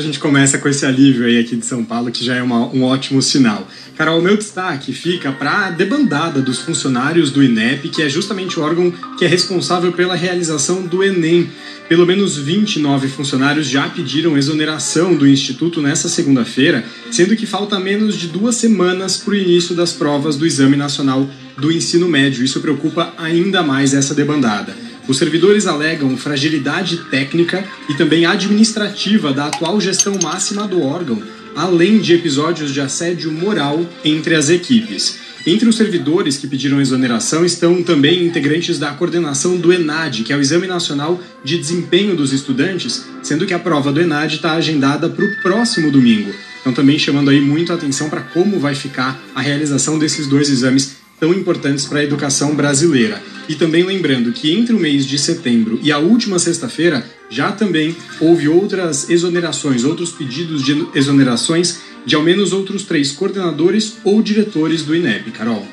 A gente começa com esse alívio aí aqui de São Paulo, que já é uma, um ótimo sinal. Carol, o meu destaque fica para a debandada dos funcionários do INEP, que é justamente o órgão que é responsável pela realização do Enem. Pelo menos 29 funcionários já pediram exoneração do Instituto nessa segunda-feira, sendo que falta menos de duas semanas para o início das provas do Exame Nacional do Ensino Médio. Isso preocupa ainda mais essa debandada. Os servidores alegam fragilidade técnica e também administrativa da atual gestão máxima do órgão, além de episódios de assédio moral entre as equipes. Entre os servidores que pediram exoneração estão também integrantes da coordenação do ENAD, que é o Exame Nacional de Desempenho dos Estudantes, sendo que a prova do ENAD está agendada para o próximo domingo. Então, também chamando aí muito a atenção para como vai ficar a realização desses dois exames tão importantes para a educação brasileira. E também lembrando que entre o mês de setembro e a última sexta-feira já também houve outras exonerações, outros pedidos de exonerações de ao menos outros três coordenadores ou diretores do INEP, Carol.